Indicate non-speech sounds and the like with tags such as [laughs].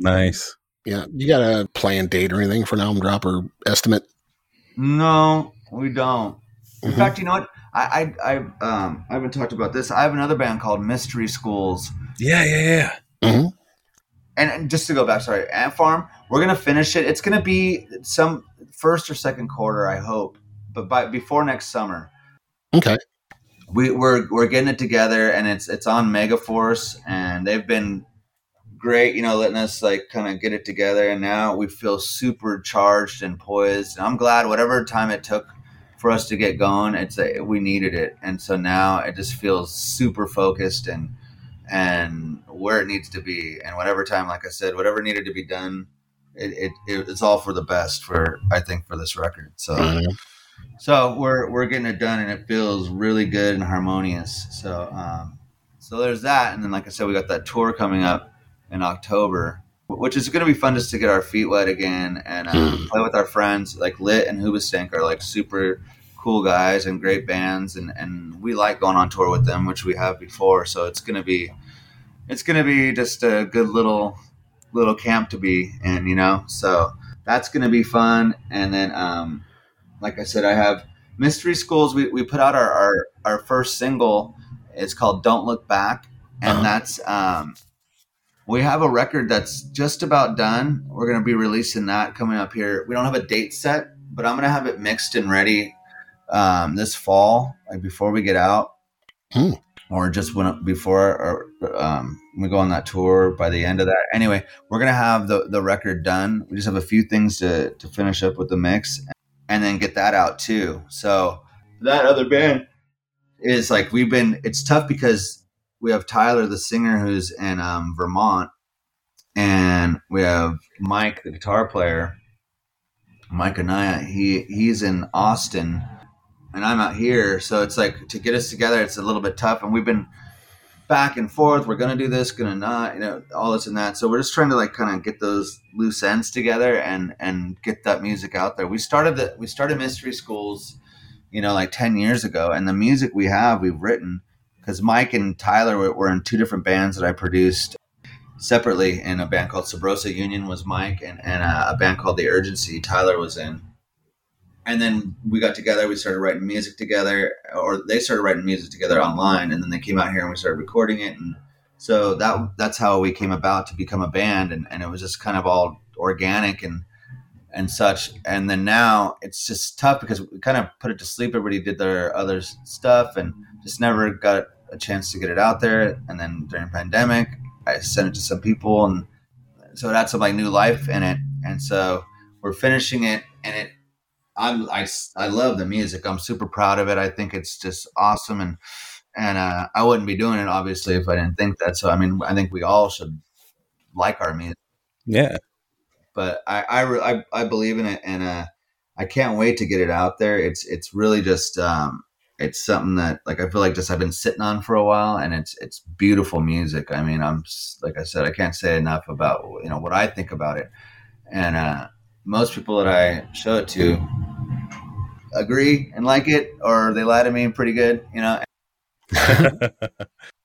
Nice. Yeah. You got a planned date or anything for an album drop or estimate? No, we don't. In Mhm. fact, you know what? I I I um I haven't talked about this. I have another band called Mystery Schools. Yeah, yeah, yeah. Mhm. And, and just to go back, sorry, Ant Farm, we're gonna finish it. It's gonna be some first or second quarter, I hope, but by before next summer. Okay. we, we're we're getting it together and it's it's on megaforce and they've been great you know letting us like kind of get it together and now we feel super charged and poised. And i'm glad whatever time it took for us to get going it's a, we needed it. And so now it just feels super focused and and where it needs to be. And whatever time like i said whatever needed to be done it, it, it's all for the best for i think for this record. So Mhm. so we're we're getting it done, and it feels really good and harmonious. So um, so there's that, and then like I said, we got that tour coming up in October, which is going to be fun just to get our feet wet again and uh, Mm. play with our friends. Like Lit and Hoobastank are like super cool guys and great bands, and and we like going on tour with them, which we have before. So it's gonna be it's gonna be just a good little little camp to be in, you know. So that's gonna be fun, and then. um like I said, I have Mystery Schools. We, we put out our, our, our first single. It's called Don't Look Back. And Uh-huh. that's, um, we have a record that's just about done. We're going to be releasing that coming up here. We don't have a date set, but I'm going to have it mixed and ready um, this fall, like before we get out. Hmm. Or just when before or um, we go on that tour by the end of that. Anyway, we're gonna have the, the record done. We just have a few things to, to finish up with the mix and then get that out too. So that other band is like we've been. It's tough because we have Tyler, the singer, who's in um, Vermont, and we have Mike, the guitar player, Mike Anaya. He he's in Austin, and I'm out here. So it's like to get us together, it's a little bit tough, and we've been back and forth. We're gonna do this, gonna not, you know, all this and that. So we're just trying to like kind of get those loose ends together and and get that music out there. We started the we started Mystery Schools, you know, like ten years ago, and the music we have we've written because Mike and Tyler were, were in two different bands that I produced separately. In a band called Sabrosa Union was Mike, and and a, a band called The Urgency Tyler was in. And then we got together. We started writing music together, or they started writing music together online, and then they came out here and we started recording it. And so that that's how we came about to become a band, and, and it was just kind of all organic and and such. And then now it's just tough because we kind of put it to sleep. Everybody did their other stuff and just never got a chance to get it out there. And then during the pandemic, I sent it to some people, and so it had some like new life in it. And so we're finishing it, and it. I'm I, I love the music. I'm super proud of it. I think it's just awesome, and and uh, I wouldn't be doing it obviously if I didn't think that. So I mean, I think we all should like our music Yeah. but I I, I, I believe in it, and uh, I can't wait to get it out there. It's it's really just um, it's something that like I feel like just I've been sitting on for a while, and it's it's beautiful music. I mean, I'm like I said, I can't say enough about you know what I think about it, and uh, most people that I show it to agree and like it, or they lie to me pretty good, you know. [laughs] [laughs]